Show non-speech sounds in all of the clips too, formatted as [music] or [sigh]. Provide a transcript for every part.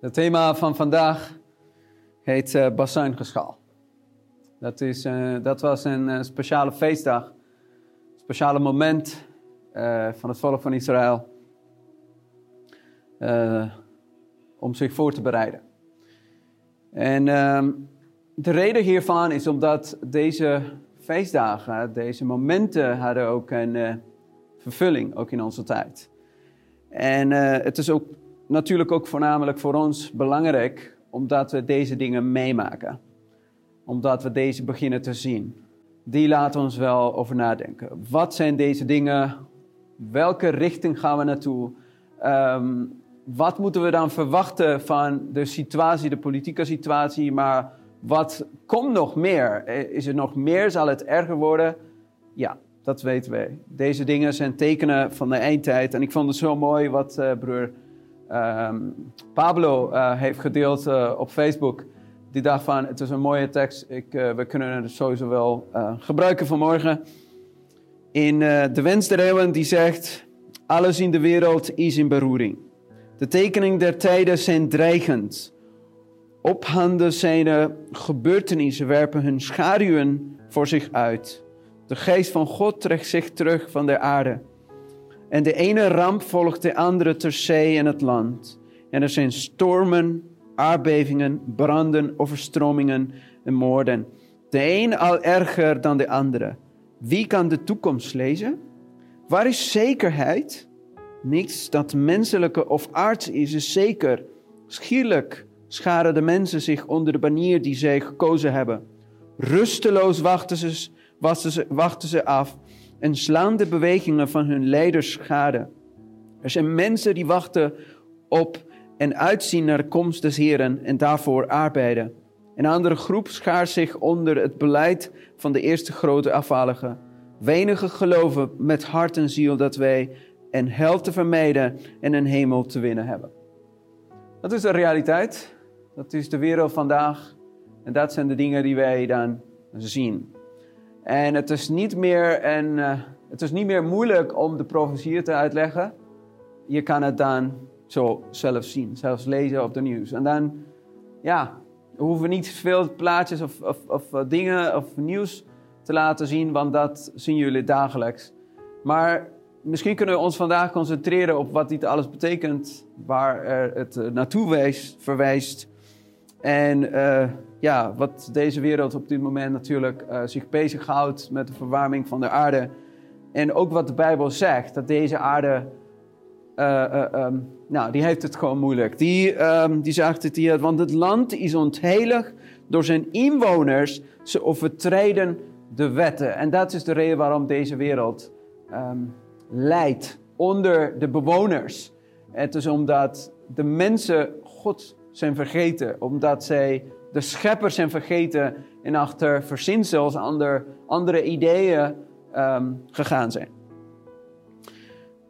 Het thema van vandaag heet uh, Bassuingeschal. Dat, is, uh, dat was een uh, speciale feestdag, een speciale moment van het volk van Israël om zich voor te bereiden. En ehm, de reden hiervan is omdat deze feestdagen, deze momenten hadden ook een vervulling, ook in onze tijd. En het is ook natuurlijk ook voornamelijk voor ons belangrijk, omdat we deze dingen meemaken. Omdat we deze beginnen te zien. Die laten ons wel over nadenken. Wat zijn deze dingen? Welke richting gaan we naartoe? Um, wat moeten we dan verwachten van de situatie, de politieke situatie? Maar wat komt nog meer? Is er nog meer? Zal het erger worden? Ja, dat weten wij. Deze dingen zijn tekenen van de eindtijd. En ik vond het zo mooi wat uh, broer um, Pablo uh, heeft gedeeld uh, op Facebook. Die dacht van, het is een mooie tekst, ik, uh, we kunnen het sowieso wel gebruiken vanmorgen. In de wens der eeuwen die zegt, alles in de wereld is in beroering. De tekeningen der tijden zijn dreigend. Op handen zijn gebeurtenissen werpen hun schaduwen voor zich uit. De geest van God trekt zich terug van de aarde. En de ene ramp volgt de andere ter zee en het land. En er zijn stormen, aardbevingen, branden, overstromingen en moorden. De een al erger dan de andere. Wie kan de toekomst lezen? Waar is zekerheid? Niets dat menselijke of aards is, is zeker. Schierlijk scharen de mensen zich onder de banier die zij gekozen hebben. Rusteloos wachten ze, wachten ze, wachten ze af en slaan de bewegingen van hun leiders schade. Er zijn mensen die wachten op en uitzien naar de komst des Heren en daarvoor arbeiden. Een andere groep schaart zich onder het beleid van de eerste grote afvalligen. Wenigen geloven met hart en ziel dat wij een hel te vermijden en een hemel te winnen hebben. Dat is de realiteit. Dat is de wereld vandaag. En dat zijn de dingen die wij dan zien. En het is niet meer, een, uh, het is niet meer moeilijk om de profetie te uitleggen. Je kan het dan zo zelf zien, zelfs lezen op de nieuws. En dan, ja, we hoeven niet veel plaatjes of, of, of uh, dingen of nieuws te laten zien, want dat zien jullie dagelijks. Maar misschien kunnen we ons vandaag concentreren op wat dit alles betekent, waar het uh, naartoe wijst, verwijst. En uh, ja, wat deze wereld op dit moment natuurlijk uh, zich bezighoudt met de verwarming van de aarde. En ook wat de Bijbel zegt, dat deze aarde, uh, um, nou, die heeft het gewoon moeilijk. Die, um, die zegt het hier, want het land is ontheilig door zijn inwoners. Ze overtreden de wetten. En dat is de reden waarom deze wereld um, leidt onder de bewoners. Het is omdat de mensen God zijn vergeten, omdat zij de scheppers zijn vergeten en achter verzinsels, ander, andere ideeën um, gegaan zijn.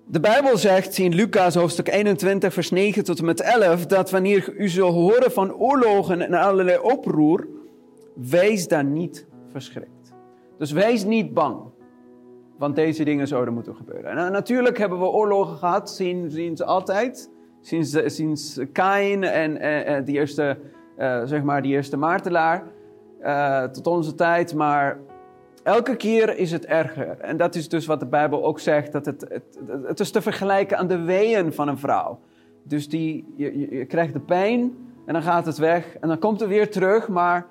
De Bijbel zegt in Lucas hoofdstuk 21, vers 9 tot en met 11, dat wanneer u zult horen van oorlogen en allerlei oproer, wees dan niet verschrikt. Dus wees niet bang, want deze dingen zouden moeten gebeuren. En natuurlijk hebben we oorlogen gehad, sinds, sinds altijd, sinds, sinds Kain en, en, en die eerste uh, zeg maar die eerste martelaar, tot onze tijd. Maar elke keer is het erger. En dat is dus wat de Bijbel ook zegt, dat het, het, het is te vergelijken aan de weeën van een vrouw. Dus die, je, je krijgt de pijn en dan gaat het weg en dan komt het weer terug, maar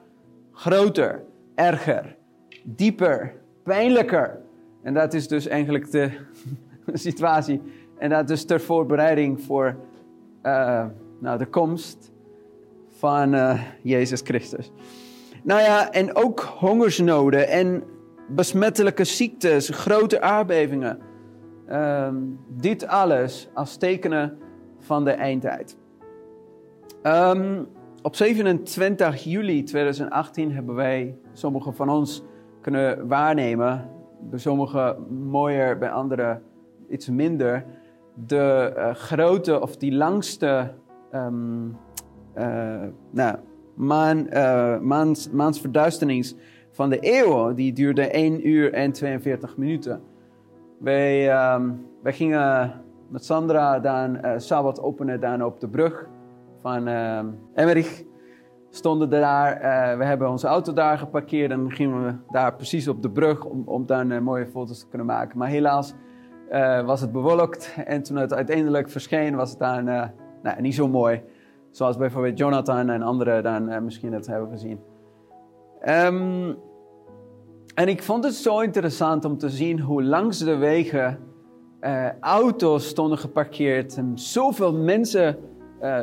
groter, erger, dieper, pijnlijker. En dat is dus eigenlijk de [laughs] situatie. En dat is ter voorbereiding voor uh, nou, de komst van uh, Jezus Christus. Nou ja, en ook hongersnoden en besmettelijke ziektes, grote aardbevingen. Um, dit alles als tekenen van de eindtijd. Um, op 27 juli 2018 hebben wij, sommigen van ons, kunnen waarnemen. Bij sommigen mooier, bij anderen iets minder. De uh, grote of die langste um, nou, maan, maansverduisterings van de eeuw. Die duurde 1 uur en 42 minuten. Wij, um, wij gingen met Sandra dan Sabbat openen dan op de brug van Emmerich stonden daar. We hebben onze auto daar geparkeerd en gingen we daar precies op de brug om, om dan mooie foto's te kunnen maken. Maar helaas uh, was het bewolkt en toen het uiteindelijk verscheen was het dan nou, niet zo mooi. Zoals bijvoorbeeld Jonathan en anderen dan misschien het hebben gezien. Um, en ik vond het zo interessant om te zien hoe langs de wegen auto's stonden geparkeerd en zoveel mensen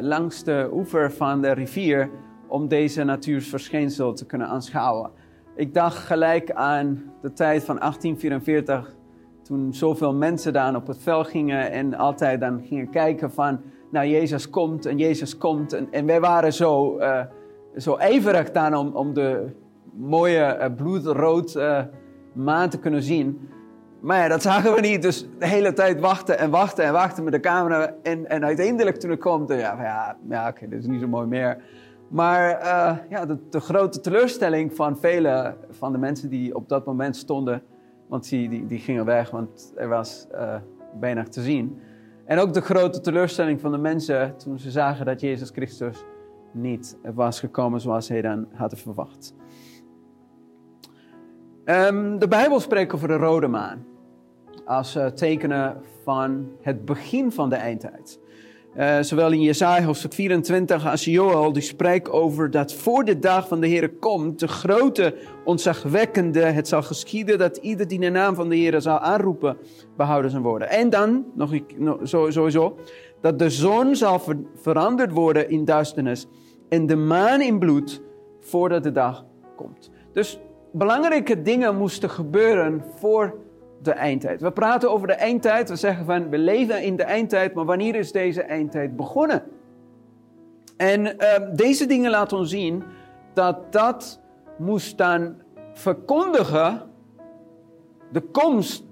langs de oever van de rivier om deze natuursverschijnsel te kunnen aanschouwen. Ik dacht gelijk aan de tijd van 1844, toen zoveel mensen dan op het veld gingen en altijd dan gingen kijken van, nou Jezus komt en Jezus komt. En, en wij waren zo, uh, zo ijverig dan om, om de mooie uh, bloedrood uh, maan te kunnen zien. Maar ja, dat zagen we niet, dus de hele tijd wachten en wachten en wachten met de camera. En, en uiteindelijk toen het komt, ja, ja, ja oké, dit is niet zo mooi meer. Maar ja, de, de, grote teleurstelling van vele van de mensen die op dat moment stonden, want die, die, die gingen weg, want er was uh, weinig te zien. En ook de grote teleurstelling van de mensen toen ze zagen dat Jezus Christus niet was gekomen zoals hij dan hadden verwacht. Um, de Bijbel spreekt over de rode maan als uh, tekenen van het begin van de eindtijd. Uh, zowel in Jesaja hoofdstuk 24 als Joel, die spreekt over dat voor de dag van de Heer komt, de grote, ontzagwekkende, het zal geschieden dat ieder die de naam van de Heer zal aanroepen, behouden zijn worden. En dan, nog, sowieso, dat de zon zal ver, veranderd worden in duisternis en de maan in bloed voordat de dag komt. Dus belangrijke dingen moesten gebeuren voor de eindtijd. We praten over de eindtijd. We zeggen van we leven in de eindtijd, maar wanneer is deze eindtijd begonnen? En uh, deze dingen laten ons zien dat dat moest dan verkondigen de komst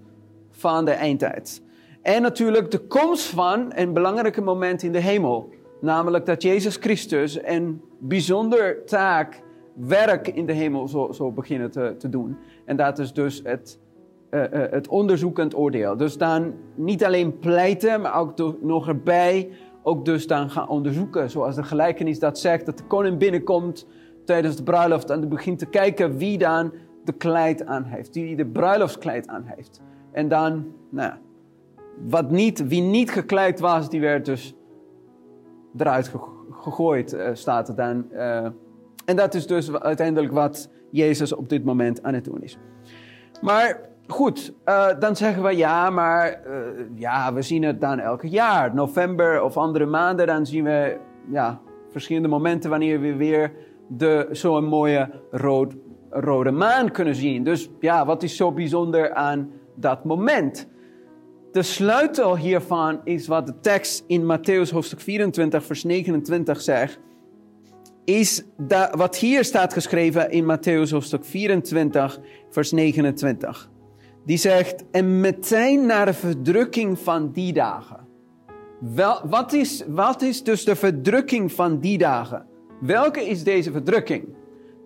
van de eindtijd. En natuurlijk de komst van een belangrijke moment in de hemel. Namelijk dat Jezus Christus een bijzonder taak, werk in de hemel zou, zou beginnen te, te doen. En dat is dus het uh, het onderzoekend oordeel. Dus dan niet alleen pleiten, maar ook nog erbij ook dus dan gaan onderzoeken. Zoals de gelijkenis dat zegt, dat de koning binnenkomt tijdens de bruiloft en begint te kijken wie dan de kleid aan heeft. Die de bruiloftskleid aan heeft. En dan, nou wat niet, wie niet gekleid was, die werd dus eruit gegooid, uh, staat er dan. en dat is dus uiteindelijk wat Jezus op dit moment aan het doen is. Maar Goed, uh, dan zeggen we ja, maar uh, ja, we zien het dan elke jaar. November of andere maanden, dan zien we ja, verschillende momenten wanneer we weer zo'n mooie rood, rode maan kunnen zien. Dus ja, wat is zo bijzonder aan dat moment? De sleutel hiervan is wat de tekst in Matthäus hoofdstuk 24, vers 29 zegt. Is dat, wat hier staat geschreven in Matthäus hoofdstuk 24, vers 29 die zegt, en meteen naar de verdrukking van die dagen. Wel, wat, is, wat is dus de verdrukking van die dagen? Welke is deze verdrukking?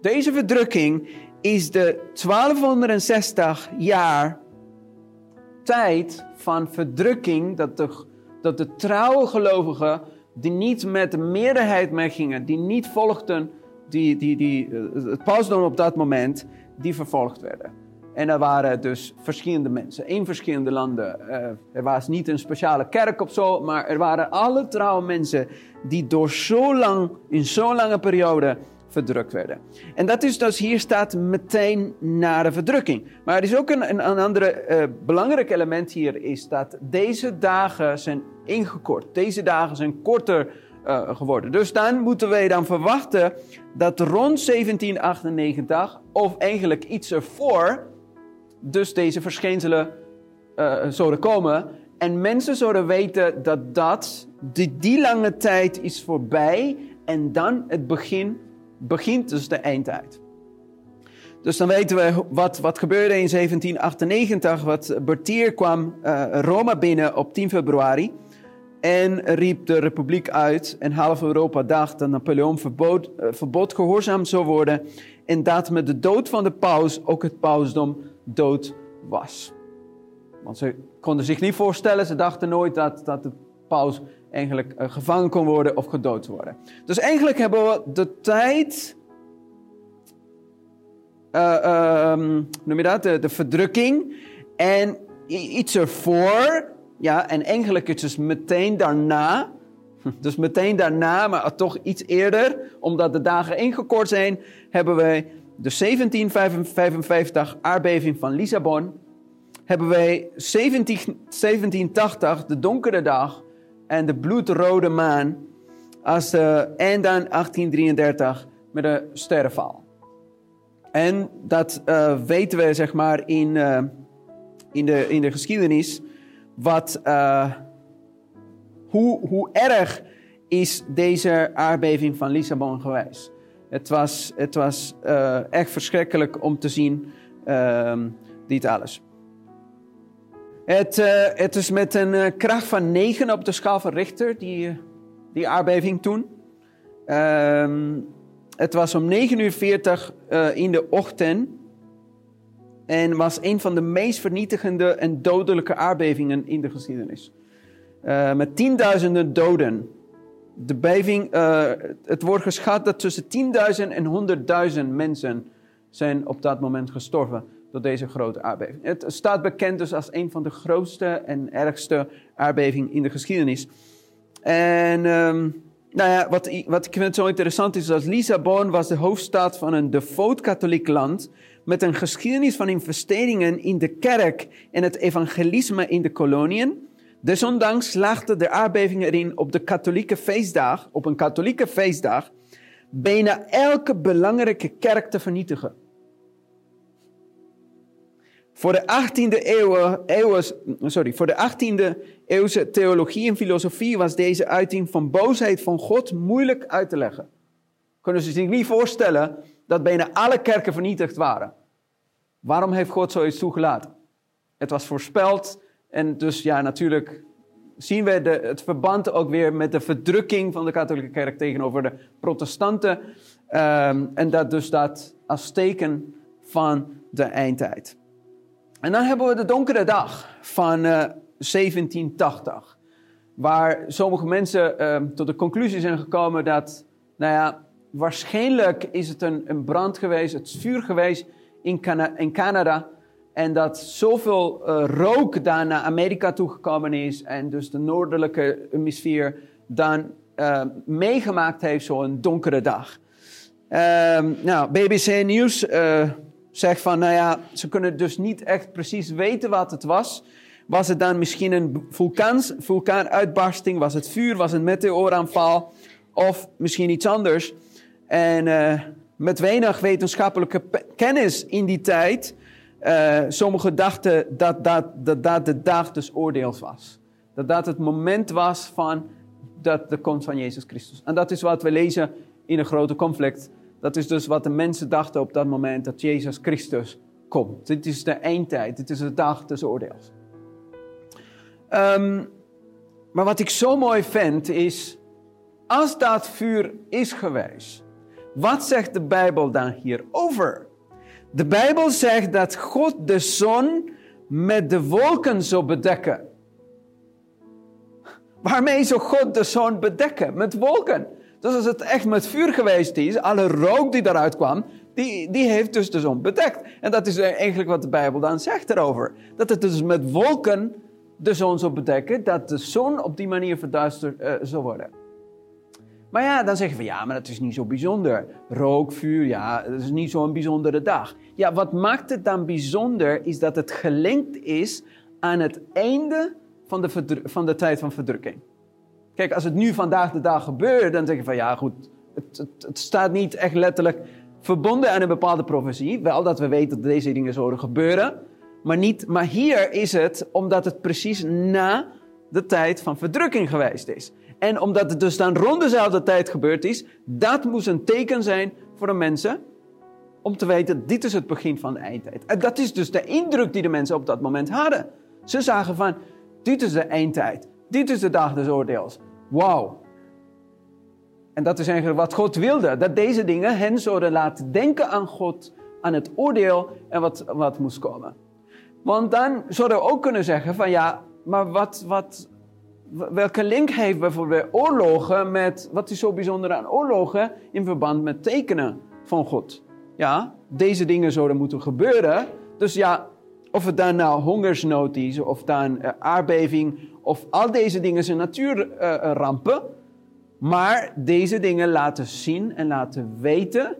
Deze verdrukking is de 1260 jaar tijd van verdrukking dat de, dat de trouwe gelovigen die niet met de meerderheid meegingen, die niet volgden die, die, die, eh, het pausdom op dat moment, die vervolgd werden. En er waren dus verschillende mensen in verschillende landen. Uh, er was niet een speciale kerk of zo, maar er waren alle trouwe mensen die door zo lang, in zo'n lange periode, verdrukt werden. En dat is dus, hier staat meteen na de verdrukking. Maar er is ook een, een, een ander uh, belangrijk element hier, is dat deze dagen zijn ingekort. Deze dagen zijn korter uh, geworden. Dus dan moeten wij dan verwachten dat rond 1798, of eigenlijk iets ervoor, dus deze verschijnselen uh, zouden komen. En mensen zouden weten dat dat, die, lange tijd is voorbij. En dan het begin, begint dus de eindtijd. Dus dan weten we wat, wat gebeurde in 1798. Wat Bertier kwam uh, Rome binnen op 10 februari. En riep de republiek uit. En half Europa dacht dat Napoleon verbod, uh, verbod gehoorzaam zou worden. En dat met de dood van de paus ook het pausdom dood was. Want ze konden zich niet voorstellen, ze dachten nooit dat, dat de paus eigenlijk uh, gevangen kon worden of gedood worden. Dus eigenlijk hebben we de tijd, uh, um, noem je dat, de, verdrukking en iets ervoor, ja, en eigenlijk het is meteen daarna, dus meteen daarna, maar toch iets eerder, omdat de dagen ingekort zijn, hebben wij de 1755 aardbeving van Lissabon, hebben wij 17, 1780 de donkere dag en de bloedrode maan, als de, en dan 1833 met de sterrenval. En dat uh, weten we zeg maar in, uh, in, de, in de geschiedenis, wat, uh, hoe, hoe erg is deze aardbeving van Lissabon geweest. Het was, het was uh, echt verschrikkelijk om te zien, uh, dit alles. Het, uh, het is met een uh, kracht van 9 op de schaal van Richter, die, die aardbeving toen. Ehm, het was om 9 uur 40 uh, in de ochtend. En was een van de meest vernietigende en dodelijke aardbevingen in de geschiedenis. met tienduizenden doden de beving, uh, het wordt geschat dat tussen 10.000 en 100.000 mensen zijn op dat moment gestorven door deze grote aardbeving. Het staat bekend dus als een van de grootste en ergste aardbevingen in de geschiedenis. En um, nou ja, wat, wat ik vind zo interessant is, dat Lissabon was de hoofdstad van een devoot katholiek land met een geschiedenis van investeringen in de kerk en het evangelisme in de koloniën. Desondanks slaagde de aardbeving erin op de katholieke feestdag, op een katholieke feestdag, bijna elke belangrijke kerk te vernietigen. Voor de 18e eeuw, sorry, voor de 18e eeuwse theologie en filosofie was deze uiting van boosheid van God moeilijk uit te leggen. Kunnen ze zich niet voorstellen dat bijna alle kerken vernietigd waren. Waarom heeft God zoiets toegelaten? Het was voorspeld en dus ja, natuurlijk zien we de, het verband ook weer met de verdrukking van de katholieke kerk tegenover de protestanten. Um, en dat dus dat als teken van de eindtijd. En dan hebben we de donkere dag van uh, eh, 1780. Waar sommige mensen uh, tot de conclusie zijn gekomen dat, nou ja, waarschijnlijk is het een, een brand geweest, het vuur geweest in, in Canada. En dat zoveel uh, rook daar naar Amerika toegekomen is. En dus de noordelijke hemisfeer dan uh, meegemaakt heeft zo'n donkere dag. Um, nou, BBC Nieuws uh, zegt van, nou ja, ze kunnen dus niet echt precies weten wat het was. Was het dan misschien een vulkaans, vulkaanuitbarsting? Was het vuur? Was het een meteoraanval? Of misschien iets anders? En met weinig wetenschappelijke kennis in die tijd uh, sommigen dachten dat dat, dat dat de dag des oordeels was. Dat dat het moment was van dat de komst van Jezus Christus. En dat is wat we lezen in een grote conflict. Dat is dus wat de mensen dachten op dat moment dat Jezus Christus komt. Dit is de eindtijd, dit is de dag des oordeels. Um, maar wat ik zo mooi vind is, als dat vuur is geweest, wat zegt de Bijbel dan hierover? De Bijbel zegt dat God de zon met de wolken zou bedekken. Waarmee zou God de zon bedekken? Met wolken. Dus als het echt met vuur geweest is, alle rook die daaruit kwam, die, die heeft dus de zon bedekt. En dat is eigenlijk wat de Bijbel dan zegt erover. Dat het dus met wolken de zon zou bedekken, dat de zon op die manier verduisterd uh, zou worden. Maar ja, dan zeggen we ja, maar dat is niet zo bijzonder. Rook, vuur, ja, dat is niet zo'n bijzondere dag. Ja, wat maakt het dan bijzonder is dat het gelinkt is aan het einde van de, van de tijd van verdrukking. Kijk, als het nu vandaag de dag gebeurt, dan zeg je van ja, goed, het, het, staat niet echt letterlijk verbonden aan een bepaalde profetie. Wel dat we weten dat deze dingen zouden gebeuren, maar, niet, maar hier is het omdat het precies na de tijd van verdrukking geweest is. En omdat het dus dan rond dezelfde tijd gebeurd is, dat moest een teken zijn voor de mensen om te weten, dit is het begin van de eindtijd. Dat is dus de indruk die de mensen op dat moment hadden. Ze zagen van, dit is de eindtijd. Dit is de dag des oordeels. Wauw. En dat is eigenlijk wat God wilde. Dat deze dingen hen zouden laten denken aan God, aan het oordeel en wat, wat moest komen. Want dan zouden we ook kunnen zeggen van ja, maar wat, wat, welke link heeft bijvoorbeeld oorlogen met, wat is zo bijzonder aan oorlogen in verband met tekenen van God? Ja, deze dingen zouden moeten gebeuren. Dus ja, of het dan nou hongersnood is, of dan uh, aardbeving, of al deze dingen zijn natuurrampen. maar deze dingen laten zien en laten weten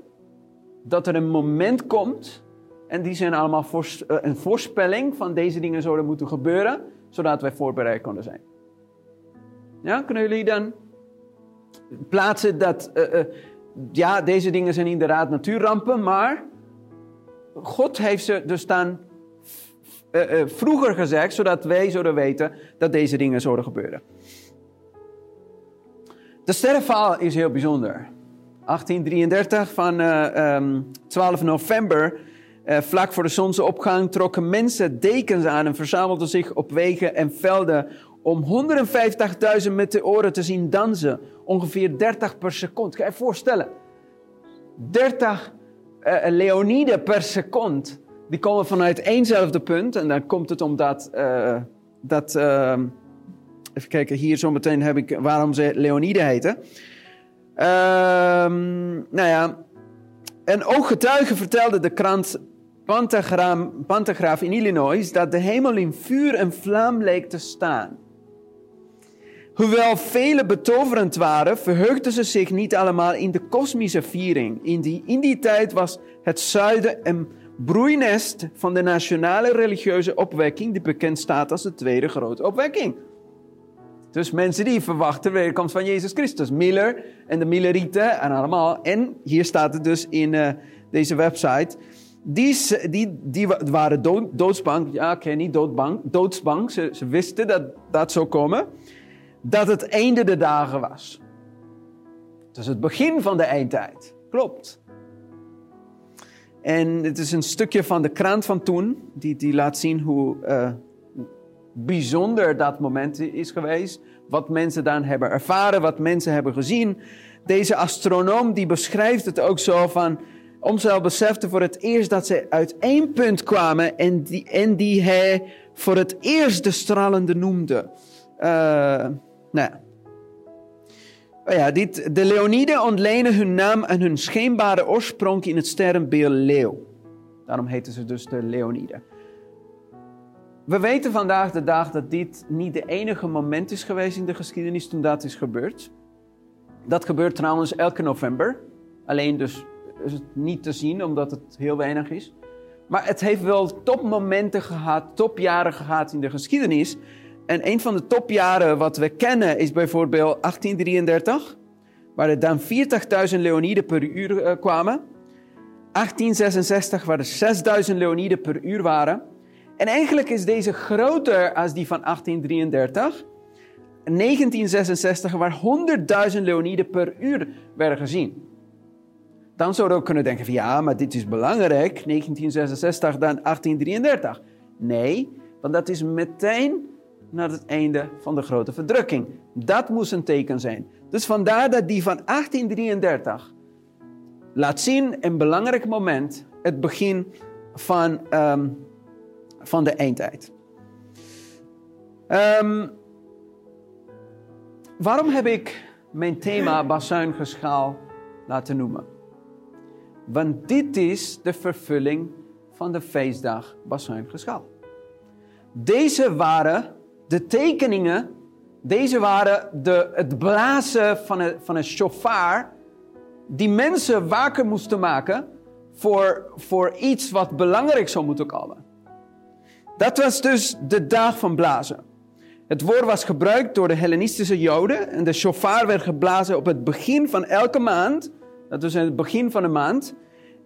dat er een moment komt. En die zijn allemaal eh, een voorspelling van deze dingen zouden moeten gebeuren, zodat wij voorbereid kunnen zijn. Ja, kunnen jullie dan plaatsen dat, uh, ja, deze dingen zijn inderdaad natuurrampen, maar God heeft ze dus dan uh, vroeger gezegd, zodat wij zouden weten dat deze dingen zouden gebeuren. De sterrenval is heel bijzonder. 1833 van uh, um, 12 november, vlak voor de zonsopgang, trokken mensen dekens aan en verzamelden zich op wegen en velden om 150.000 meteoren te zien dansen. Ongeveer 30 per seconde. Ga je je voorstellen? 30 uh, leoniden per seconde die komen vanuit éénzelfde punt. En dan komt het omdat, uh, dat, uh, even kijken, hier zometeen heb ik waarom ze Leonide heten. Uh, nou ja, een ooggetuige vertelde de krant Pantagraaf in Illinois dat de hemel in vuur en vlam leek te staan. Hoewel velen betoverend waren, verheugden ze zich niet allemaal in de kosmische viering. In die, in die tijd was het zuiden een broeinest van de nationale religieuze opwekking, die bekend staat als de tweede grote opwekking. Dus mensen die verwachten de wederkomst van Jezus Christus. Miller en de Millerieten en allemaal. En hier staat het dus in uh, deze website. Die, die, die waren dood, doodsbang. Ja, oké, niet doodbang, doodsbang. Ze, ze wisten dat dat zou komen. Dat het einde de dagen was. Dus het begin van de eindtijd. Klopt. En het is een stukje van de krant van toen, die, die laat zien hoe uh, bijzonder dat moment is geweest. Wat mensen dan hebben ervaren, wat mensen hebben gezien. Deze astronoom die beschrijft het ook zo van... Omzelf besefte voor het eerst dat ze uit één punt kwamen en die, en die hij voor het eerst de stralende noemde. Uh, nou, ja, dit, de Leoniden ontlenen hun naam en hun schijnbare oorsprong in het sterrenbeeld leeuw. Daarom heten ze dus de Leoniden. We weten vandaag de dag dat dit niet de enige moment is geweest in de geschiedenis toen dat is gebeurd. Dat gebeurt trouwens elke november. Alleen dus is het niet te zien omdat het heel weinig is. Maar het heeft wel topmomenten gehad, topjaren gehad in de geschiedenis. En een van de topjaren wat we kennen is bijvoorbeeld 1833, waar er dan 40.000 leoniden per uur uh, kwamen. 1866, waar er 6.000 leoniden per uur waren. En eigenlijk is deze groter als die van 1833. 1966, waar 100.000 leoniden per uur werden gezien. Dan zouden we kunnen denken van ja, maar dit is belangrijk. 1966 dan 1833. Nee, want dat is meteen naar het einde van de grote verdrukking. Dat moest een teken zijn. Dus vandaar dat die van 1833 laat zien een belangrijk moment, het begin van, um, van de eindtijd. Um, waarom heb ik mijn thema [laughs] bazuingeschaal laten noemen? Want dit is de vervulling van de feestdag bazuingeschaal. Deze waren de tekeningen, deze waren de, het blazen van een, van een shofar, die mensen wakker moesten maken voor, voor iets wat belangrijk zou moeten komen. Dat was dus de dag van blazen. Het woord was gebruikt door de Hellenistische Joden en de shofar werd geblazen op het begin van elke maand. Dat was in het begin van de maand.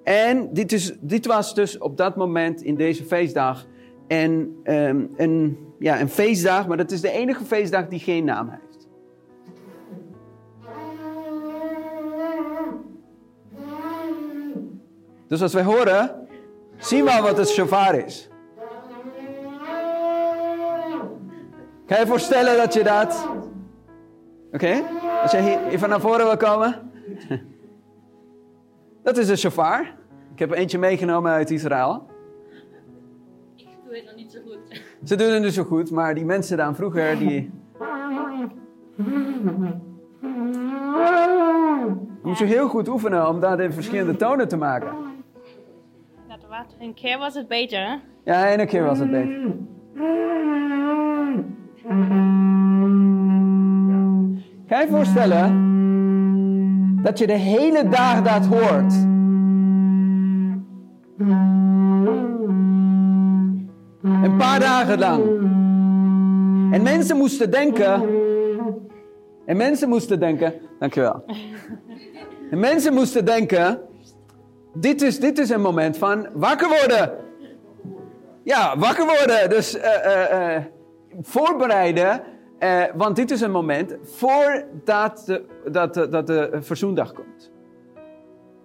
En dit, is, dit was dus op dat moment in deze feestdag en, um, een, ja, een feestdag, maar dat is de enige feestdag die geen naam heeft. Dus als wij horen, zie maar wat het shofar is. Kan je voorstellen dat je dat... Oké, als je hier even naar voren wil komen. [laughs] Dat is een shofar. Ik heb er eentje meegenomen uit Israël nog niet zo goed. [laughs] Ze doen het niet zo goed, maar die mensen dan vroeger, die... Je moet je heel goed oefenen om dat in verschillende tonen te maken. Dat was, een keer was het beter, hè? Ja, ene keer was het beter. Kan je je voorstellen dat je de hele dag dat hoort? Een paar dagen lang. En mensen moesten denken. En mensen moesten denken. Dankjewel. En mensen moesten denken. Dit is, dit is een moment van wakker worden. Ja, wakker worden. Dus eh, eh, eh, voorbereiden. want dit is een moment voordat de, dat, dat de verzoendag komt.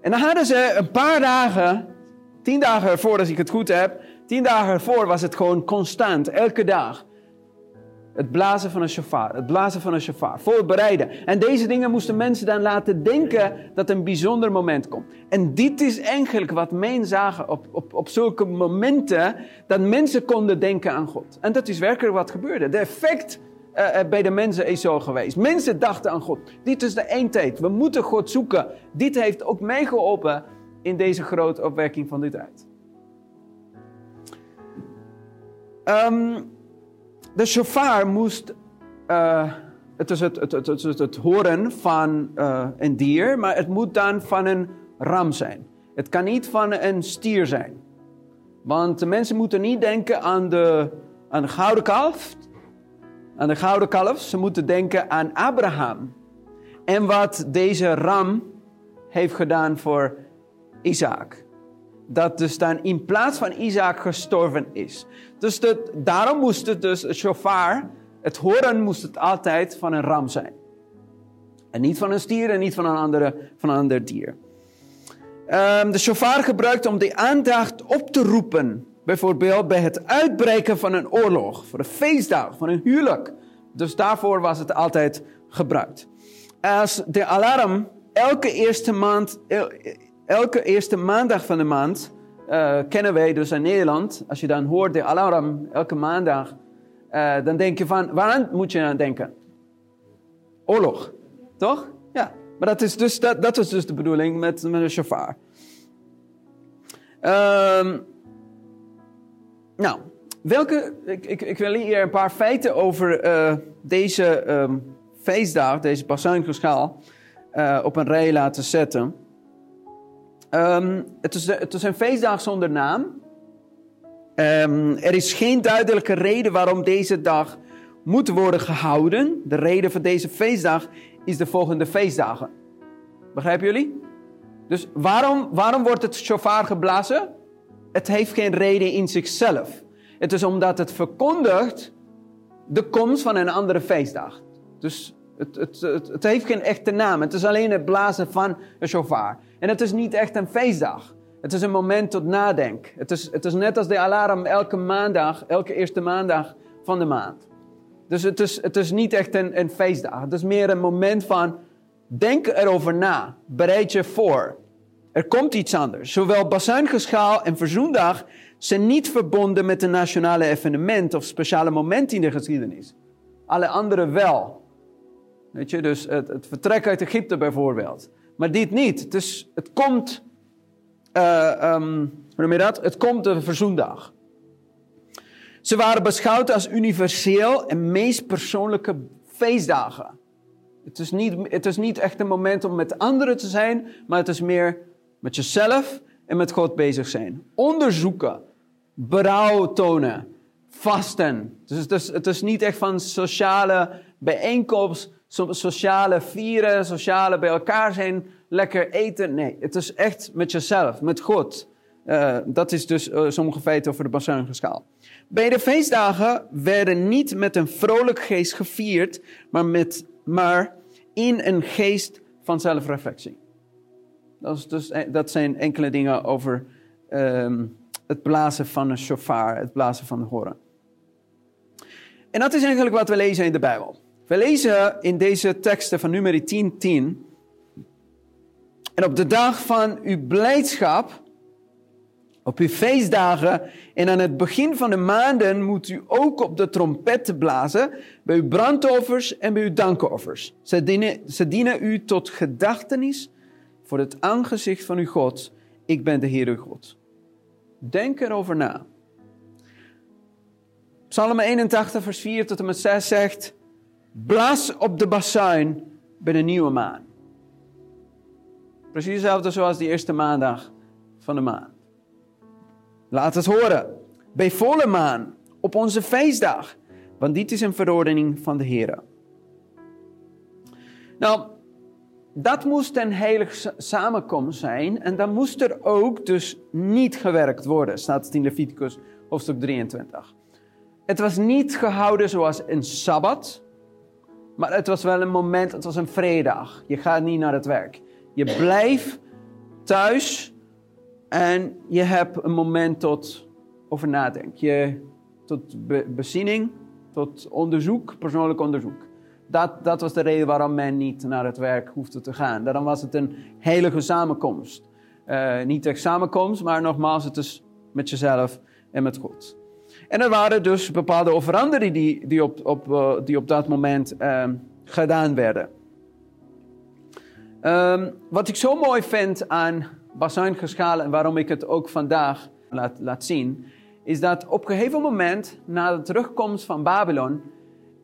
En dan hadden ze een paar dagen, tien dagen als ik het goed heb. Tien dagen ervoor was het gewoon constant, elke dag. Het blazen van een shofar, het blazen van een shofar, voorbereiden. En deze dingen moesten mensen dan laten denken dat een bijzonder moment komt. En dit is eigenlijk wat men zagen op, op, op zulke momenten, dat mensen konden denken aan God. En dat is werkelijk wat gebeurde. De effect eh, eh, bij de mensen is zo geweest. Mensen dachten aan God. Dit is de eindtijd. We moeten God zoeken. Dit heeft ook meegeholpen in deze grote opwekking van dit tijd. Ehm, de shofar moest. eh, het is het, het, het, het, horen van eh, een dier, maar het moet dan van een ram zijn. Het kan niet van een stier zijn. Want de mensen moeten niet denken aan de, aan de gouden kalf. Aan de gouden kalf. Ze moeten denken aan Abraham. En wat deze ram heeft gedaan voor Isaac. Dat dus dan in plaats van Isaac gestorven is. Dus dat, daarom moest het dus, het shofar, het horen moest het altijd van een ram zijn. En niet van een stier en niet van een, andere, van een ander dier. Ehm, de shofar gebruikt om de aandacht op te roepen. Bijvoorbeeld bij het uitbreken van een oorlog, voor een feestdag, van een huwelijk. Dus daarvoor was het altijd gebruikt. Als de alarm elke eerste maand, elke eerste maandag van de maand, eh, kennen wij dus in Nederland, als je dan hoort de alarm elke maandag, eh, dan denk je van, waaraan moet je aan denken? Oorlog, toch? Ja, maar dat is dus, dat, dat is dus de bedoeling met, met een shofar. Ehm, nou, welke, ik, ik, wil hier een paar feiten over eh, deze ehm, feestdag, deze bazuingeschaal, eh op een rij laten zetten. Ehm, het, is, het is een feestdag zonder naam. Ehm, er is geen duidelijke reden waarom deze dag moet worden gehouden. De reden voor deze feestdag is de volgende feestdagen. Begrijpen jullie? Dus waarom, waarom wordt het shofar geblazen? Het heeft geen reden in zichzelf. Het is omdat het verkondigt de komst van een andere feestdag. Dus het, het, het, het heeft geen echte naam. Het is alleen het blazen van een shofar. En het is niet echt een feestdag. Het is een moment tot nadenken. Het is, het is net als de alarm elke maandag, elke eerste maandag van de maand. Dus het is, het is niet echt een, een feestdag. Het is meer een moment van denk erover na. Bereid je voor. Er komt iets anders. Zowel Bazuingeschaal en Verzoendag zijn niet verbonden met een nationale evenement of speciale moment in de geschiedenis. Alle andere wel. Weet je, dus het, het vertrek uit Egypte bijvoorbeeld. Maar dit niet. Het, is, het komt, eh, ehm, hoe noem je dat? Het komt de Verzoendag. Ze waren beschouwd als universeel en meest persoonlijke feestdagen. Het is, niet, het is niet echt een moment om met anderen te zijn, maar het is meer met jezelf en met God bezig zijn. Onderzoeken, berouw tonen, vasten. Dus het is, het is niet echt van sociale bijeenkomst, sociale vieren, sociale bij elkaar zijn, lekker eten. Nee, het is echt met jezelf, met God. Eh, dat is dus eh, sommige feiten over de bazuingeschaal. Bij de feestdagen werden niet met een vrolijk geest gevierd, maar, met, maar in een geest van zelfreflectie. Dat, is dus, dat zijn enkele dingen over ehm, het blazen van een shofar, het blazen van de horen. En dat is eigenlijk wat we lezen in de Bijbel. We lezen in deze teksten van nummer 10, 10. En op de dag van uw blijdschap Op uw feestdagen en aan het begin van de maanden moet u ook op de trompetten blazen bij uw brandoffers en bij uw dankoffers. Ze dienen, ze dienen u tot gedachtenis voor het aangezicht van uw God. Ik ben de Heere God. Denk erover na. Psalm 81, vers 4 tot en met 6 zegt: Blaas op de bazuin bij de nieuwe maan. Precies hetzelfde zoals die eerste maandag van de maan. Laat het horen. Bij volle maan, op onze feestdag. Want dit is een verordening van de Heer. Nou, dat moest een heilige samenkomst zijn. En dan moest er ook dus niet gewerkt worden, staat het in Leviticus hoofdstuk 23. Het was niet gehouden zoals een sabbat. Maar het was wel een moment, het was een vrijdag. Je gaat niet naar het werk. Je blijft thuis en je hebt een moment tot over nadenken. Je, tot be, bezinning, tot onderzoek, persoonlijk onderzoek. Dat, dat was de reden waarom men niet naar het werk hoefde te gaan. Daarom was het een heilige samenkomst. Uh, niet echt samenkomst, maar nogmaals, het is met jezelf en met God. En er waren dus bepaalde offeranden die, die, op, op, uh, die op dat moment uh, gedaan werden. Um, wat ik zo mooi vind aan bazuingeschaal en waarom ik het ook vandaag laat, laat zien, is dat op een gegeven moment, na de terugkomst van Babylon,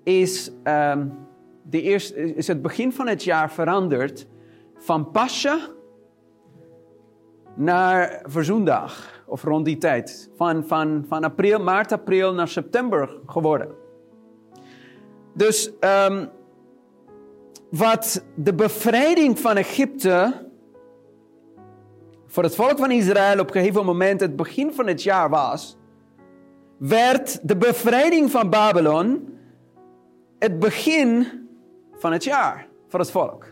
is, um, de eerste, is het begin van het jaar veranderd van Pascha naar Verzoendag, of rond die tijd. Van, van, van april, maart, april naar september geworden. Dus um, wat de bevrijding van Egypte voor het volk van Israël op een gegeven moment het begin van het jaar was, werd de bevrijding van Babylon het begin van het jaar voor het volk.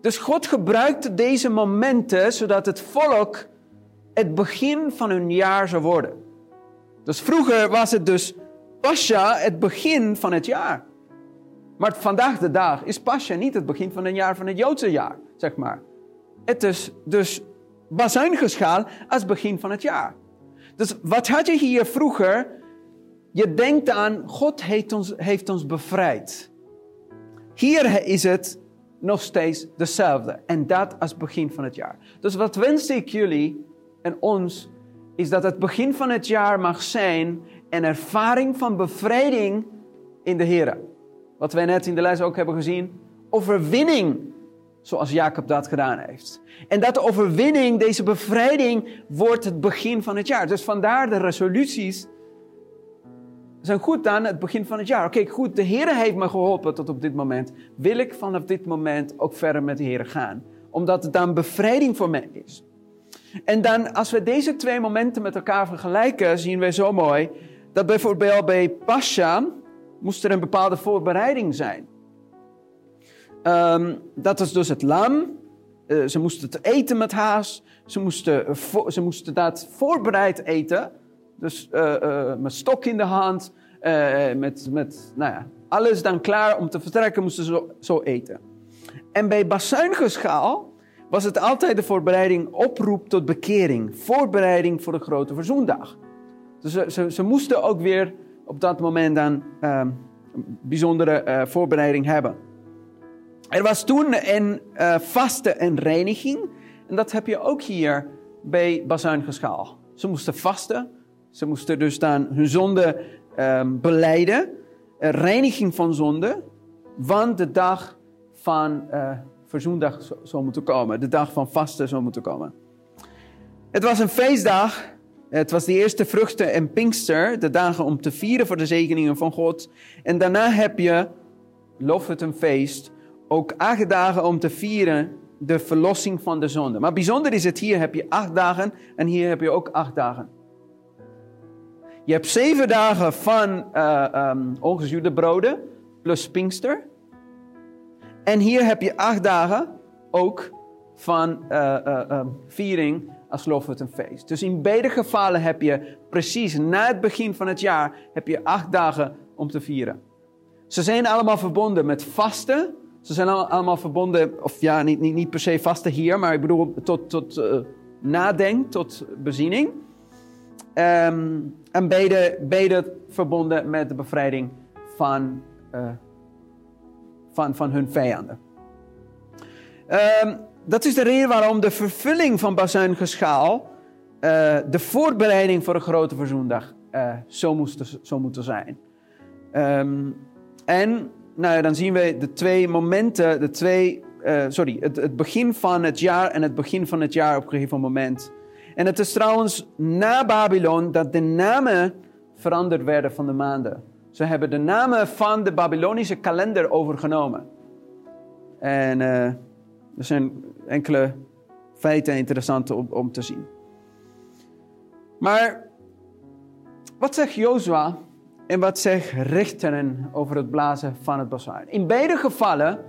Dus God gebruikte deze momenten zodat het volk het begin van hun jaar zou worden. Dus vroeger was het dus Pascha het begin van het jaar. Maar vandaag de dag is Pascha niet het begin van een jaar van het Joodse jaar, zeg maar. Het is dus bazuingeschaal als begin van het jaar. Dus wat had je hier vroeger? Je denkt aan, God heeft ons, heeft ons bevrijd. Hier is het nog steeds dezelfde. En dat als begin van het jaar. Dus wat wens ik jullie en ons, is dat het begin van het jaar mag zijn een ervaring van bevrijding in de Heer. Wat wij net in de les ook hebben gezien. Overwinning, zoals Jacob dat gedaan heeft. En dat overwinning, deze bevrijding, wordt het begin van het jaar. Dus vandaar de resoluties zijn goed aan het begin van het jaar. Oké, goed, de Heer heeft me geholpen tot op dit moment. Wil ik vanaf dit moment ook verder met de Heer gaan? Omdat het dan bevrijding voor mij is. En dan, als we deze twee momenten met elkaar vergelijken, zien we zo mooi dat bijvoorbeeld bij Pascha moest er een bepaalde voorbereiding zijn. Um, dat is dus het lam. Uh, ze moesten het eten met haas. Ze moesten, ze moesten dat voorbereid eten. Dus uh, uh, met stok in de hand. met, met nou ja, alles dan klaar om te vertrekken, moesten ze zo, eten. En bij bazuingeschaal was het altijd de voorbereiding oproep tot bekering. Voorbereiding voor de grote verzoendag. Dus ze, ze, moesten ook weer op dat moment dan um, bijzondere voorbereiding hebben. Er was toen een vaste en reiniging. En dat heb je ook hier bij Bazuingeschaal. Ze moesten vasten. Ze moesten dus dan hun zonde um, beleiden. Een reiniging van zonde. Want de dag van uh, verzoendag zou moeten komen. De dag van vasten zou moeten komen. Het was een feestdag het was de eerste vruchten en Pinkster, de dagen om te vieren voor de zegeningen van God. En daarna heb je, lof het een feest, ook acht dagen om te vieren de verlossing van de zonde. Maar bijzonder is het, hier heb je acht dagen en hier heb je ook acht dagen. Je hebt zeven dagen van uh, um, ongezuurde broden plus Pinkster. En hier heb je acht dagen ook van uh, uh, viering als lof het een feest. Dus in beide gevallen heb je precies na het begin van het jaar heb je acht dagen om te vieren. Ze zijn allemaal verbonden met vasten. Ze zijn allemaal verbonden, of ja, niet, niet, niet per se vasten hier, maar ik bedoel tot, tot uh, nadenkt tot beziening. Ehm, en beide, beide verbonden met de bevrijding van, uh, van, van hun vijanden. Ehm, dat is de reden waarom de vervulling van bazuingeschaal uh, de voorbereiding voor een grote verzoendag uh, zo, moest, zo moeten zijn. Um, en nou dan zien we de twee momenten, de twee, sorry, het, het, begin van het jaar en het begin van het jaar op een gegeven moment. En het is trouwens na Babylon dat de namen veranderd werden van de maanden. Ze hebben de namen van de Babylonische kalender overgenomen. En uh, er zijn enkele feiten interessant om, om te zien. Maar wat zegt Jozua en wat zegt richteren over het blazen van het bazuin? In beide gevallen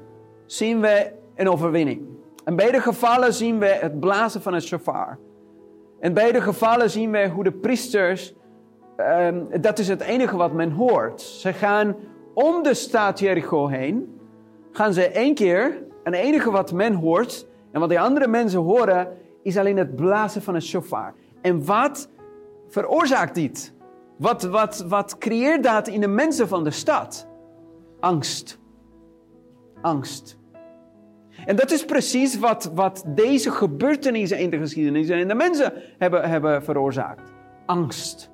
zien we een overwinning. In beide gevallen zien we het blazen van het shofar. In beide gevallen zien we hoe de priesters, um, dat is het enige wat men hoort. Ze gaan om de stad Jericho heen, gaan ze één keer, en het enige wat men hoort, en wat de andere mensen horen, is alleen het blazen van het shofar. En wat veroorzaakt dit? Wat, wat, wat creëert dat in de mensen van de stad? Angst. Angst. En dat is precies wat, wat deze gebeurtenissen in de geschiedenis en in de mensen hebben, hebben veroorzaakt. Angst.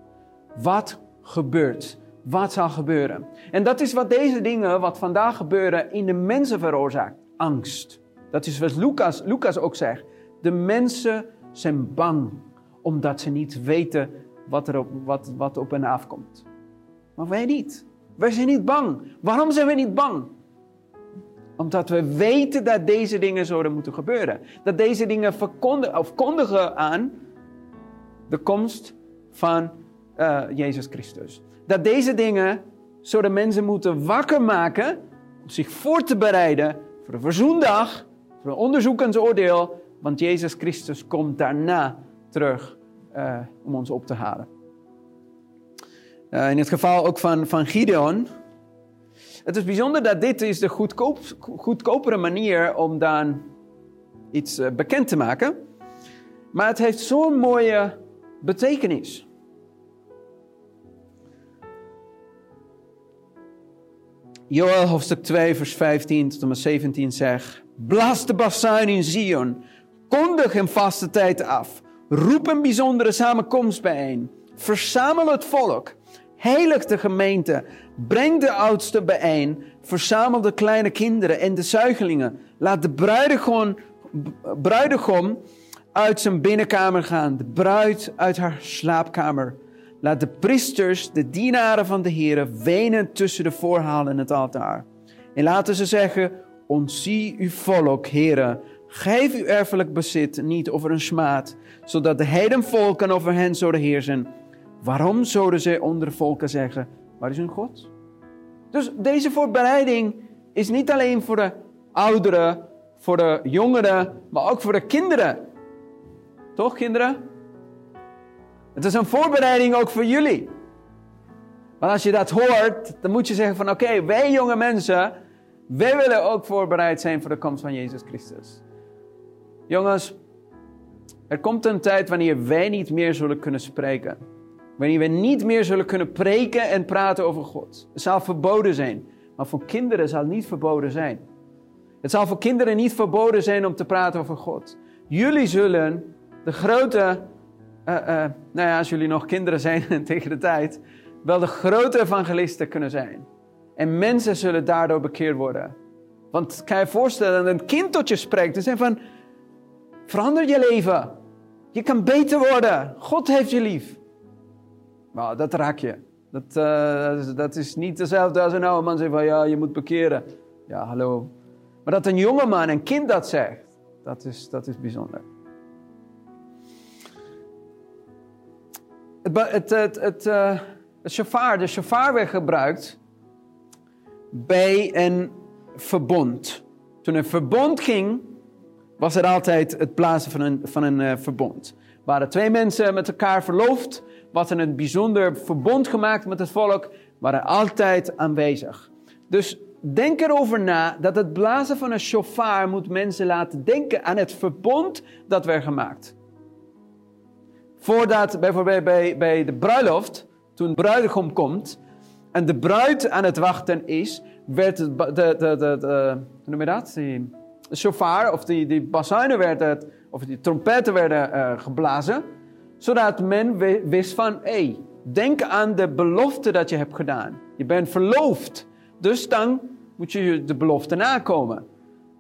Wat gebeurt? Wat zal gebeuren? En dat is wat deze dingen, wat vandaag gebeuren, in de mensen veroorzaakt. Angst. Dat is wat Lucas, Lucas ook zegt. De mensen zijn bang omdat ze niet weten wat, er op, wat, wat op hen afkomt. Maar wij niet. Wij zijn niet bang. Waarom zijn we niet bang? Omdat we weten dat deze dingen zouden moeten gebeuren. Dat deze dingen verkondigen, of kondigen aan de komst van uh, Jezus Christus. Dat deze dingen zouden mensen moeten wakker maken om zich voor te bereiden voor een verzoendag, voor een onderzoekendsoordeel, want Jezus Christus komt daarna terug uh, om ons op te halen. Uh, in het geval ook van, van Gideon. Het is bijzonder dat dit is de goedkoop, goedkopere manier om dan iets uh, bekend te maken. Maar het heeft zo'n mooie betekenis. Joel hoofdstuk 2 vers 15 tot en met 17 zegt... Blaas de bazuin in Zion, kondig een vaste tijd af... Roep een bijzondere samenkomst bijeen. Verzamel het volk. Heilig de gemeente. Breng de oudsten bijeen. Verzamel de kleine kinderen en de zuigelingen. Laat de bruidegom, bruidegom uit zijn binnenkamer gaan. De bruid uit haar slaapkamer. Laat de priesters, de dienaren van de Heer, wenen tussen de voorhalen en het altaar. En laten ze zeggen, ontzie uw volk, heren. Geef uw erfelijk bezit niet over een smaad zodat de heidenvolken over hen zouden heersen. Waarom zouden zij onder volken zeggen, waar is hun God? Dus deze voorbereiding is niet alleen voor de ouderen, voor de jongeren, maar ook voor de kinderen. Toch, kinderen? Het is een voorbereiding ook voor jullie. Want als je dat hoort, dan moet je zeggen van oké, wij jonge mensen, wij willen ook voorbereid zijn voor de komst van Jezus Christus. Jongens, er komt een tijd wanneer wij niet meer zullen kunnen spreken. Wanneer we niet meer zullen kunnen preken en praten over God. Het zal verboden zijn. Maar voor kinderen zal het niet verboden zijn. Het zal voor kinderen niet verboden zijn om te praten over God. Jullie zullen de grote, uh, uh, nou ja, als jullie nog kinderen zijn [laughs] tegen de tijd, wel de grote evangelisten kunnen zijn. En mensen zullen daardoor bekeerd worden. Want kan je je voorstellen dat een kind tot je spreekt en zegt van, Verander je leven. Je kan beter worden. God heeft je lief. Nou, dat raak je. Dat, uh, dat is niet hetzelfde als een oude man zegt van ja, je moet bekeren. Ja, hallo. Maar dat een jonge man, een kind dat zegt, dat is, dat is bijzonder. Het, het, het, het, uh, het de werd gebruikt bij een verbond. Toen een verbond ging, was er altijd het blazen van een, van een uh, verbond. Waren twee mensen met elkaar verloofd, was er een bijzonder verbond gemaakt met het volk, waren altijd aanwezig. Dus denk erover na dat het blazen van een shofar moet mensen laten denken aan het verbond dat werd gemaakt. Voordat bijvoorbeeld bij, bij de bruiloft, toen de bruidegom komt en de bruid aan het wachten is, werd de, de, de, de, hoe noem je dat? Shofar of die, die bazuinen werden, of die trompetten werden uh, geblazen, zodat men wist van, hé, hey, denk aan de belofte dat je hebt gedaan. Je bent verloofd, dus dan moet je de belofte nakomen.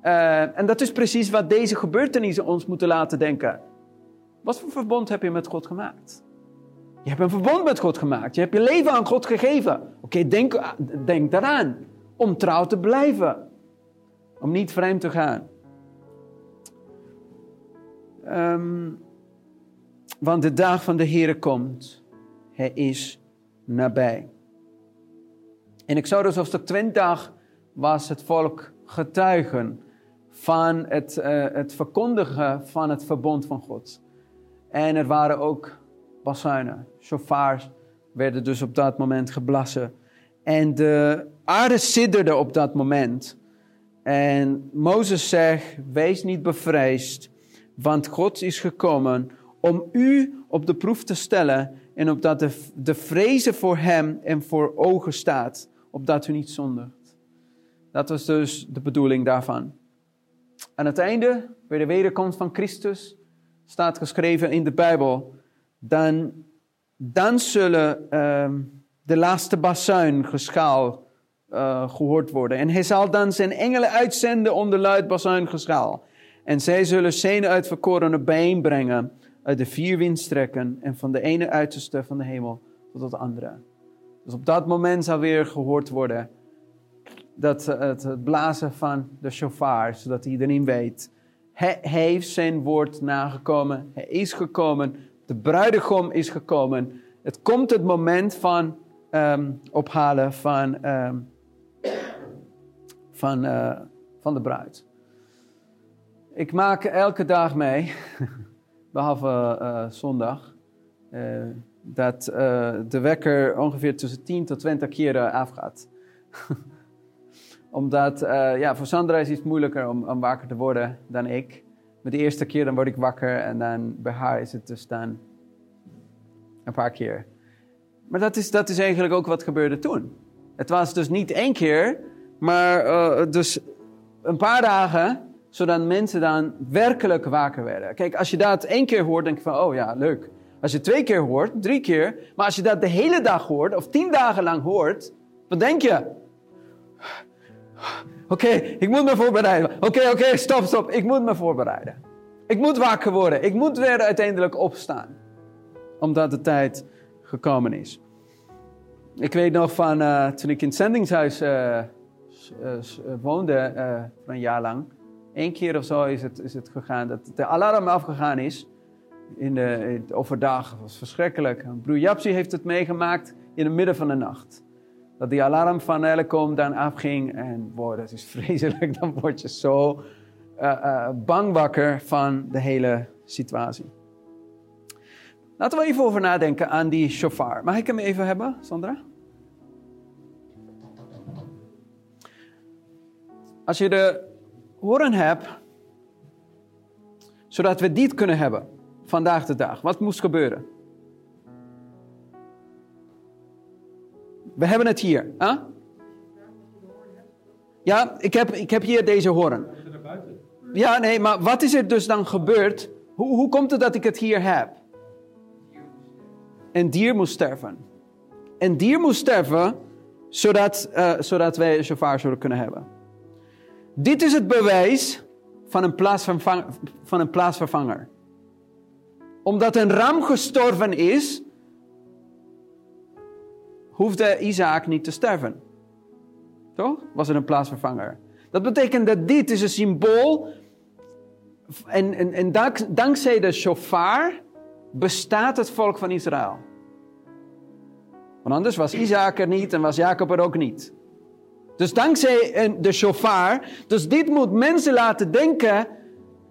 Uh, en dat is precies wat deze gebeurtenissen ons moeten laten denken. Wat voor verbond heb je met God gemaakt? Je hebt een verbond met God gemaakt. Je hebt je leven aan God gegeven. Oké, denk, denk daaraan. Om trouw te blijven. Om niet vreemd te gaan. Um, want de dag van de Heere komt. Hij is nabij. In Exodus hoofdstuk 20 was het volk getuigen van het, uh, het verkondigen van het verbond van God. En er waren ook bazuinen, chauffeurs werden dus op dat moment geblassen. En de aarde sidderde op dat moment. En Mozes zegt, wees niet bevreesd, want God is gekomen om u op de proef te stellen en opdat de, de vrezen voor hem en voor ogen staat, opdat u niet zondigt. Dat was dus de bedoeling daarvan. Aan het einde, bij de wederkomst van Christus, staat geschreven in de Bijbel, dan, dan zullen uh, de laatste bazuingeschaal uh, gehoord worden. En hij zal dan zijn engelen uitzenden onder luid bazuingeschaal. En zij zullen zijn uitverkorenen bijeenbrengen uit de vier windstrekken en van de ene uiterste van de hemel tot de andere. Dus op dat moment zal weer gehoord worden dat het blazen van de shofar, zodat iedereen weet hij heeft zijn woord nagekomen. Hij is gekomen. De bruidegom is gekomen. Het komt het moment van um, ophalen van, um, van, uh, van de bruid. Ik maak elke dag mee, [laughs] behalve uh, zondag, uh, dat de wekker ongeveer tussen 10 tot 20 keer afgaat. [laughs] Omdat, ja, voor Sandra is het moeilijker om, om, wakker te worden dan ik. Met de eerste keer dan word ik wakker en dan bij haar is het dus dan een paar keer. Maar dat is, dat is eigenlijk ook wat gebeurde toen. Het was dus niet één keer, maar uh, dus een paar dagen, zodat mensen dan werkelijk wakker werden. Kijk, als je dat één keer hoort, denk je van, oh ja, leuk. Als je twee keer hoort, drie keer. Maar als je dat de hele dag hoort, of tien dagen lang hoort, wat denk je? Oké, ik moet me voorbereiden. Oké, oké, stop, stop. Ik moet me voorbereiden. Ik moet wakker worden. Ik moet weer uiteindelijk opstaan. Omdat de tijd gekomen is. Ik weet nog van uh, toen ik in het zendingshuis uh, woonde, voor een jaar lang. Eén keer of zo is het, is het gegaan dat de alarm afgegaan is. In de, in, overdag. Dat was verschrikkelijk. Broer Japsi heeft het meegemaakt in het midden van de nacht dat die alarm van Elecom dan afging. En boy, dat is [laughs] vreselijk. Dan word je zo uh, bang wakker van de hele situatie. Laten we even over nadenken aan die shofar. Mag ik hem even hebben, Sandra? Als je de horen hebt, zodat we dit kunnen hebben vandaag de dag, wat moest gebeuren? We hebben het hier. Huh? Ja, ik heb, ik heb hier deze horen. Ja, nee, maar wat is er dus dan gebeurd? Hoe, hoe komt het dat ik het hier heb? Een dier moest sterven. Een dier moest sterven, zodat, uh, zodat wij een chauffeur zouden kunnen hebben. Dit is het bewijs van een, van een plaatsvervanger. Omdat een ram gestorven is, hoefde Isaac niet te sterven. Toch? Was er een plaatsvervanger. Dat betekent dat dit is een symbool. En, en dank, dankzij de shofar bestaat het volk van Israël. Want anders was Isaac er niet en was Jacob er ook niet. Dus dankzij de shofar, dus dit moet mensen laten denken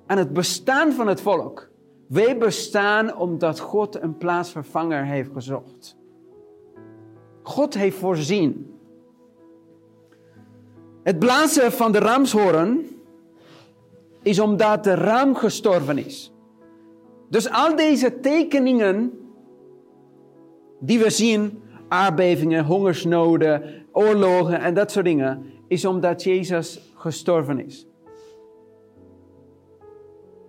aan het bestaan van het volk. Wij bestaan omdat God een plaatsvervanger heeft gezocht. God heeft voorzien. Het blazen van de ramshoorn is omdat de ram gestorven is. Dus al deze tekeningen die we zien, aardbevingen, hongersnoden, oorlogen en dat soort dingen, is omdat Jezus gestorven is.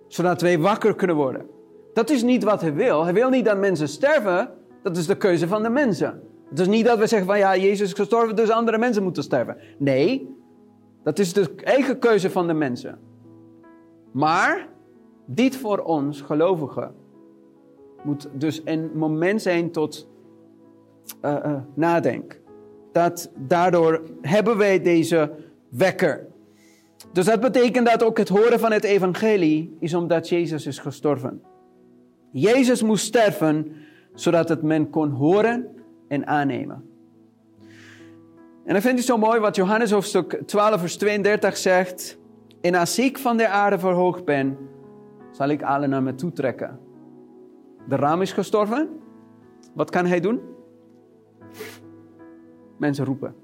Zodat wij wakker kunnen worden. Dat is niet wat hij wil. Hij wil niet dat mensen sterven. Dat is de keuze van de mensen. Het is niet dat we zeggen van ja, Jezus is gestorven, dus andere mensen moeten sterven. Nee, dat is de eigen keuze van de mensen. Maar dit voor ons gelovigen moet dus een moment zijn tot uh, uh, nadenk. Dat daardoor hebben wij deze wekker. Dus dat betekent dat ook het horen van het evangelie is omdat Jezus is gestorven. Jezus moest sterven zodat het men kon horen en aannemen. En dan vind ik zo mooi wat Johannes hoofdstuk 12 vers 32 zegt. En als ik van de aarde verhoogd ben, zal ik allen naar me toe trekken. De raam is gestorven. Wat kan hij doen? Mensen roepen.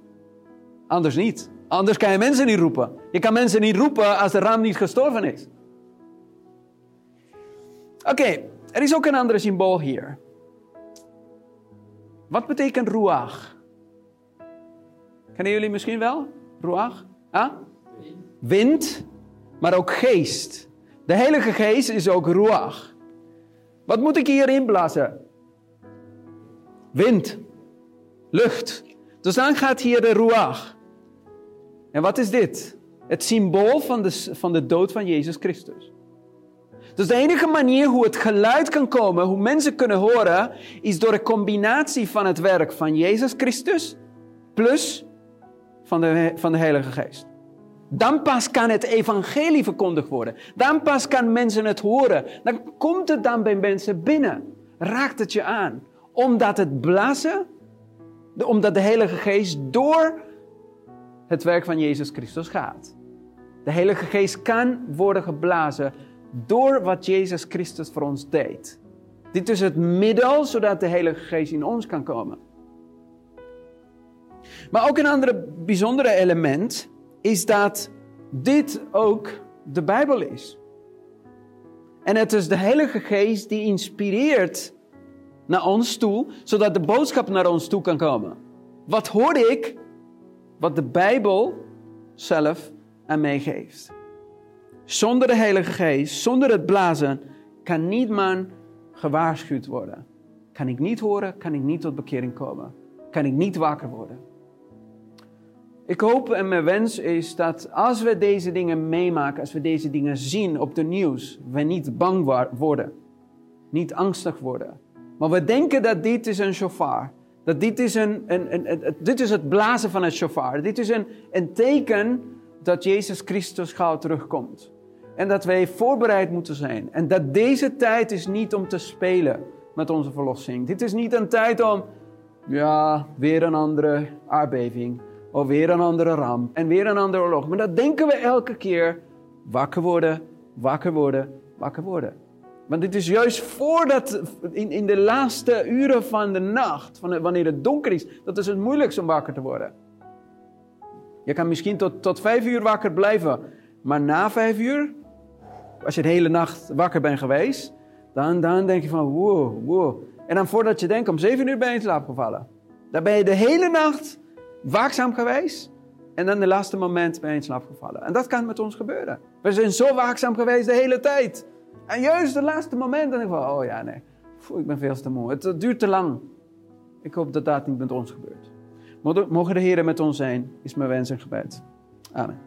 Anders niet. Anders kan je mensen niet roepen. Je kan mensen niet roepen als de raam niet gestorven is. Oké, er is ook een ander symbool hier. Wat betekent ruach? Kennen jullie misschien wel? Ruach? Ah? Wind, maar ook geest. De Heilige Geest is ook ruach. Wat moet ik hier inblazen? Wind, lucht. Dus dan gaat hier de ruach. En wat is dit? Het symbool van de, van de dood van Jezus Christus. Dus de enige manier hoe het geluid kan komen, hoe mensen kunnen horen, is door een combinatie van het werk van Jezus Christus plus van de, van de Heilige Geest. Dan pas kan het evangelie verkondigd worden. Dan pas kan mensen het horen. Dan komt het dan bij mensen binnen. Raakt het je aan. Omdat het blazen, omdat de Heilige Geest door het werk van Jezus Christus gaat. De Heilige Geest kan worden geblazen door wat Jezus Christus voor ons deed. Dit is het middel zodat de Heilige Geest in ons kan komen. Maar ook een ander bijzondere element is dat dit ook de Bijbel is. En het is de Heilige Geest die inspireert naar ons toe, zodat de boodschap naar ons toe kan komen. Wat hoor ik? Wat de Bijbel zelf aan mij geeft. Zonder de Heilige Geest, zonder het blazen, kan niet man gewaarschuwd worden. Kan ik niet horen, kan ik niet tot bekering komen. Kan ik niet wakker worden. Ik hoop en mijn wens is dat als we deze dingen meemaken, als we deze dingen zien op de nieuws, we niet bang worden, niet angstig worden. Maar we denken dat dit is een shofar. Dat dit is, een, een, een, dit is het blazen van het shofar. Dit is een, een teken dat Jezus Christus gauw terugkomt. En dat wij voorbereid moeten zijn. En dat deze tijd is niet om te spelen met onze verlossing. Dit is niet een tijd om, ja, weer een andere aardbeving. Of weer een andere ramp. En weer een andere oorlog. Maar dat denken we elke keer. Wakker worden, wakker worden, wakker worden. Want dit is juist voordat, in, in de laatste uren van de nacht, van, wanneer het donker is, dat is het moeilijkst om wakker te worden. Je kan misschien tot, tot vijf uur wakker blijven. Maar na vijf uur, als je de hele nacht wakker bent geweest, dan, dan denk je van wow, wow. En dan voordat je denkt, om zeven uur ben je in slaap gevallen. Dan ben je de hele nacht waakzaam geweest. En dan de laatste moment ben je in slaap gevallen. En dat kan met ons gebeuren. We zijn zo waakzaam geweest de hele tijd. En juist de laatste moment dan ik van, oh ja, nee. ik ben veel te moe. Het duurt te lang. Ik hoop dat dat niet met ons gebeurt. Mogen de Heer met ons zijn, is mijn wens en gebed. Amen.